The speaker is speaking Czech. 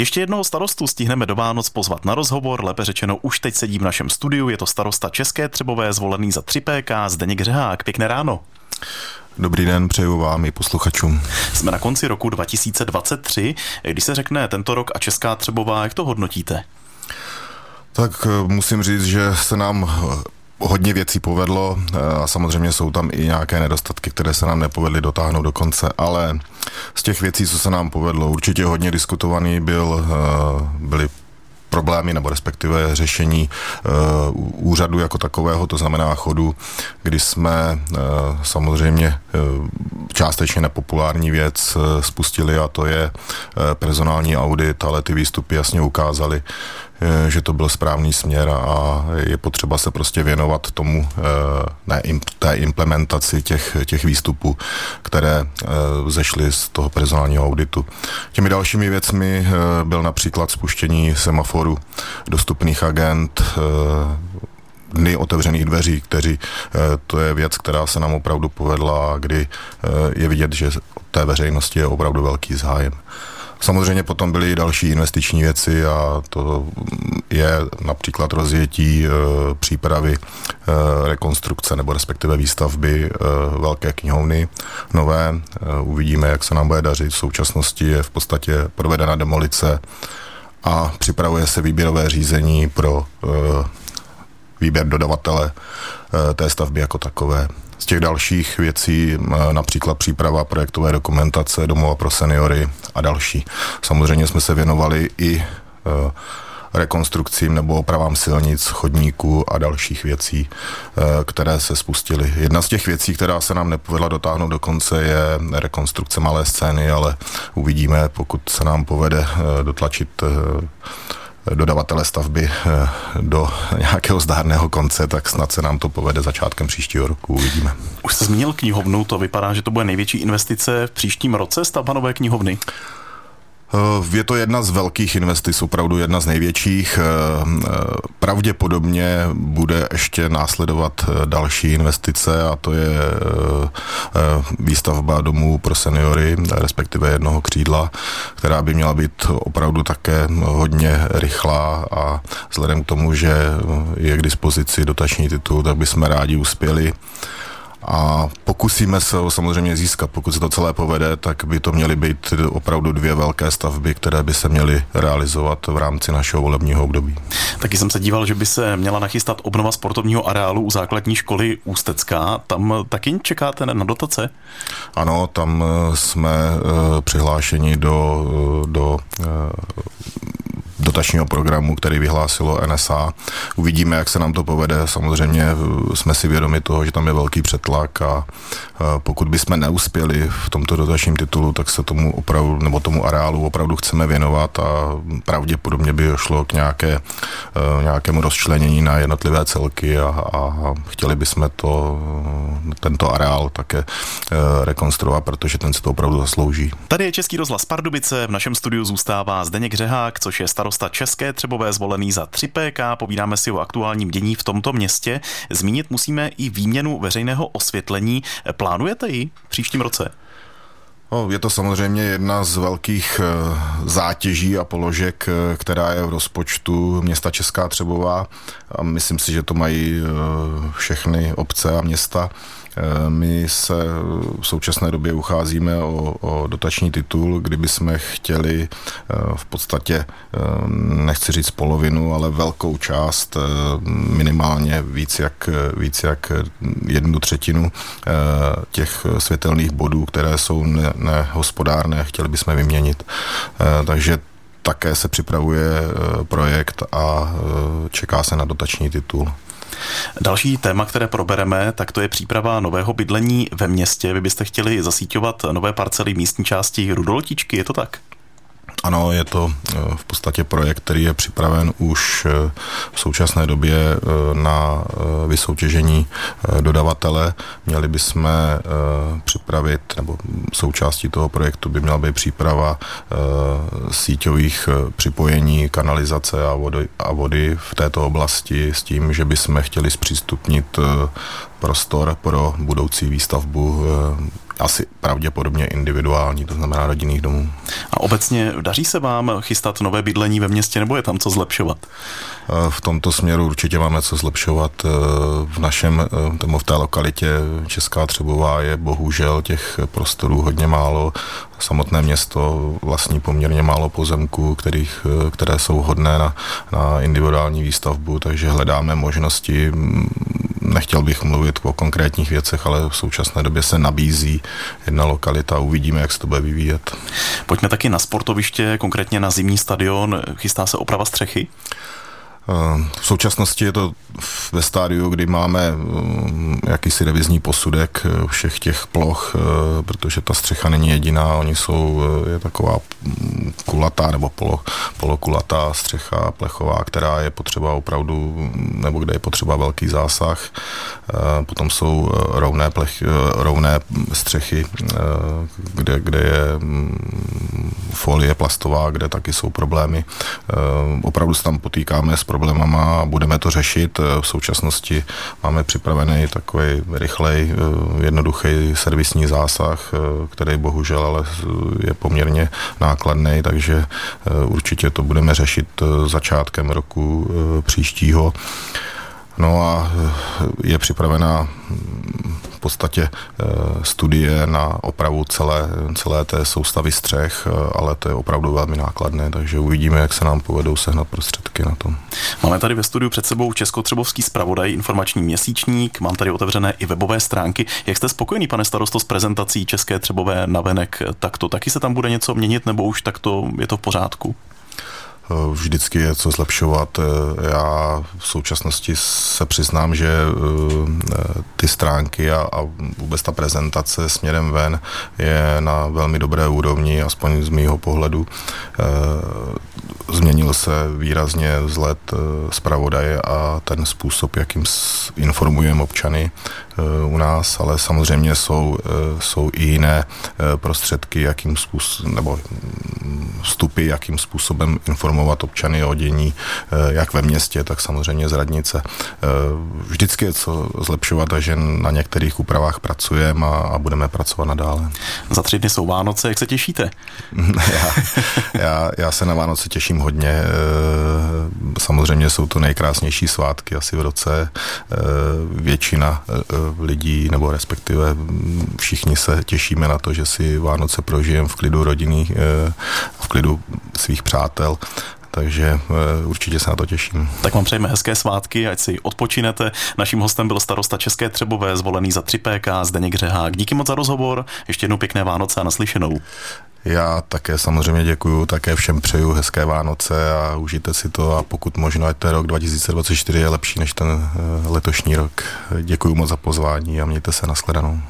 Ještě jednoho starostu stihneme do Vánoc pozvat na rozhovor, lépe řečeno už teď sedí v našem studiu, je to starosta České Třebové, zvolený za 3PK, Zdeněk Řehák. Pěkné ráno. Dobrý den, přeju vám i posluchačům. Jsme na konci roku 2023. Když se řekne tento rok a Česká Třebová, jak to hodnotíte? Tak eh, musím říct, že se nám eh, hodně věcí povedlo eh, a samozřejmě jsou tam i nějaké nedostatky, které se nám nepovedly dotáhnout do konce, ale z těch věcí, co se nám povedlo, určitě hodně diskutovaný byl, byly problémy nebo respektive řešení uh, úřadu jako takového, to znamená chodu, kdy jsme samozřejmě částečně nepopulární věc uh, spustili a to je uh, personální audit, ale ty výstupy jasně ukázaly, že to byl správný směr a je potřeba se prostě věnovat tomu, ne, té implementaci těch, těch výstupů, které zešly z toho personálního auditu. Těmi dalšími věcmi byl například spuštění semaforu dostupných agent, dny otevřených dveří, kteří, to je věc, která se nám opravdu povedla, kdy je vidět, že té veřejnosti je opravdu velký zájem. Samozřejmě potom byly i další investiční věci a to je například rozjetí e, přípravy e, rekonstrukce nebo respektive výstavby e, velké knihovny nové. E, uvidíme, jak se nám bude dařit. V současnosti je v podstatě provedena demolice a připravuje se výběrové řízení pro výběr dodavatele e, té stavby jako takové. Z těch dalších věcí například příprava projektové dokumentace domova pro seniory a další. Samozřejmě jsme se věnovali i e, rekonstrukcím nebo opravám silnic, chodníků a dalších věcí, které se spustily. Jedna z těch věcí, která se nám nepovedla dotáhnout do konce, je rekonstrukce malé scény, ale uvidíme, pokud se nám povede dotlačit dodavatele stavby eh, do nějakého zdárného konce, tak snad se nám to povede začátkem příštího roku, uvidíme. Už jste zmínil knihovnu, to vypadá, že to bude největší investice v příštím roce stavba nové knihovny. Eh, je to jedna z velkých investic, opravdu jedna z největších. Eh, eh, pravděpodobně bude ještě následovat další investice a to je výstavba domů pro seniory, respektive jednoho křídla, která by měla být opravdu také hodně rychlá a vzhledem k tomu, že je k dispozici dotační titul, tak bychom rádi uspěli a pokusíme se ho samozřejmě získat. Pokud se to celé povede, tak by to měly být opravdu dvě velké stavby, které by se měly realizovat v rámci našeho volebního období. Taky jsem se díval, že by se měla nachystat obnova sportovního areálu u základní školy Ústecká. Tam taky čekáte na dotace? Ano, tam eh, jsme eh, přihlášeni do, eh, do dotačního programu, který vyhlásilo NSA. Uvidíme, jak se nám to povede. Samozřejmě eh, jsme si vědomi toho, že tam je velký přetlak a eh, pokud bychom neuspěli v tomto dotačním titulu, tak se tomu opravdu, nebo tomu areálu opravdu chceme věnovat a pravděpodobně by šlo k nějaké, eh, nějakému rozčlenění na jednotlivé celky a, a chtěli bychom to, tento areál také rekonstruovat, protože ten se to opravdu zaslouží. Tady je Český rozhlas Pardubice, v našem studiu zůstává Zdeněk Řehák, což je starosta starosta České Třebové zvolený za 3PK. Povídáme si o aktuálním dění v tomto městě. Zmínit musíme i výměnu veřejného osvětlení. Plánujete ji v příštím roce? No, je to samozřejmě jedna z velkých eh, zátěží a položek, eh, která je v rozpočtu města Česká Třebová a myslím si, že to mají eh, všechny obce a města. My se v současné době ucházíme o, o dotační titul, kdyby jsme chtěli v podstatě, nechci říct polovinu, ale velkou část, minimálně víc jak, víc jak jednu třetinu těch světelných bodů, které jsou nehospodárné, chtěli bychom vyměnit. Eh, takže také se připravuje eh, projekt a eh, čeká se na dotační titul. Další téma, které probereme, tak to je příprava nového bydlení ve městě. Vy byste chtěli zasíťovat nové parcely místní části Rudolotičky, je to tak? Ano, je to eh, v podstatě projekt, který je připraven už eh, v současné době eh, na vysoutěžení dodavatele. Měli bychom připravit, nebo součástí toho projektu by měla být příprava síťových připojení, kanalizace a vody, a vody v této oblasti s tím, že bychom chtěli zpřístupnit prostor pro budoucí výstavbu asi pravděpodobně individuální, to znamená rodinných domů. A obecně daří se vám chystat nové bydlení ve městě, nebo je tam co zlepšovat? V tomto směru určitě máme co zlepšovat. V našem, nebo v té lokalitě Česká Třebová je bohužel těch prostorů hodně málo. Samotné město vlastní poměrně málo pozemků, kterých, které jsou hodné na, na individuální výstavbu, takže hledáme možnosti nechtěl bych mluvit o konkrétních věcech, ale v současné době se nabízí jedna lokalita. Uvidíme, jak se to bude vyvíjet. Pojďme taky na sportoviště, konkrétně na zimní stadion. Chystá se oprava střechy? V současnosti je to ve stádiu, kdy máme mm, jakýsi revizní posudek eh, všech těch ploch, eh, protože ta střecha není jediná, oni jsou, eh, je taková mm, kulatá nebo polo, polokulatá střecha plechová, která je potřeba opravdu, mm, nebo kde je potřeba velký zásah. Potom jsou rovné, plech, rovné střechy, kde, kde je folie plastová, kde taky jsou problémy. Opravdu se tam potýkáme s problémama a budeme to řešit. V současnosti máme připravený takový rychlej, jednoduchý servisní zásah, který bohužel ale je poměrně nákladný, takže určitě to budeme řešit začátkem roku příštího. No a je připravená v podstatě eh, studie na opravu celé, celé té soustavy střech, eh, ale to je opravdu velmi nákladné, takže uvidíme, jak se nám povedou sehnat prostředky na to. Máme tady ve studiu před sebou Českotřebovský zpravodaj, informační měsíčník, mám tady otevřené i webové stránky. Jak jste spokojený, pane starosto, s prezentací České Třebové navenek? Tak to taky se tam bude něco měnit, nebo už takto je to v pořádku? Eh, vždycky je co zlepšovat. Eh, já v současnosti se přiznám, že eh, ty stránky a, a vůbec ta prezentace směrem ven je na velmi dobré úrovni, aspoň z mýho pohledu. Změnil se výrazně vzhled zpravodaje a ten způsob, jakým informujeme občany u nás, ale samozřejmě jsou, jsou i jiné prostředky, jakým způsobem, nebo vstupy, jakým způsobem informovat občany o dění, eh, jak ve městě, tak samozřejmě z radnice. Eh, vždycky je co zlepšovat, takže na některých úpravách pracujeme a, a budeme pracovat nadále. Za tři dny jsou Vánoce, jak se těšíte? já, já, já se na Vánoce těším hodně. Eh, samozřejmě jsou to nejkrásnější svátky asi v roce. Většina lidí, nebo respektive všichni se těšíme na to, že si Vánoce prožijeme v klidu rodiny, v klidu svých přátel takže uh, určitě se na to těším. Tak vám přejeme hezké svátky, ať si odpočinete. Naším hostem byl starosta České Třebové, zvolený za 3PK, Zdeněk Řehák. Díky moc za rozhovor, ještě jednou pěkné Vánoce a naslyšenou. Já také samozřejmě děkuju, také všem přeju hezké Vánoce a užijte si to a pokud možno, ať ten rok 2024 je lepší než ten eh, letošní rok. Děkuji moc za pozvání a mějte se nashledanou.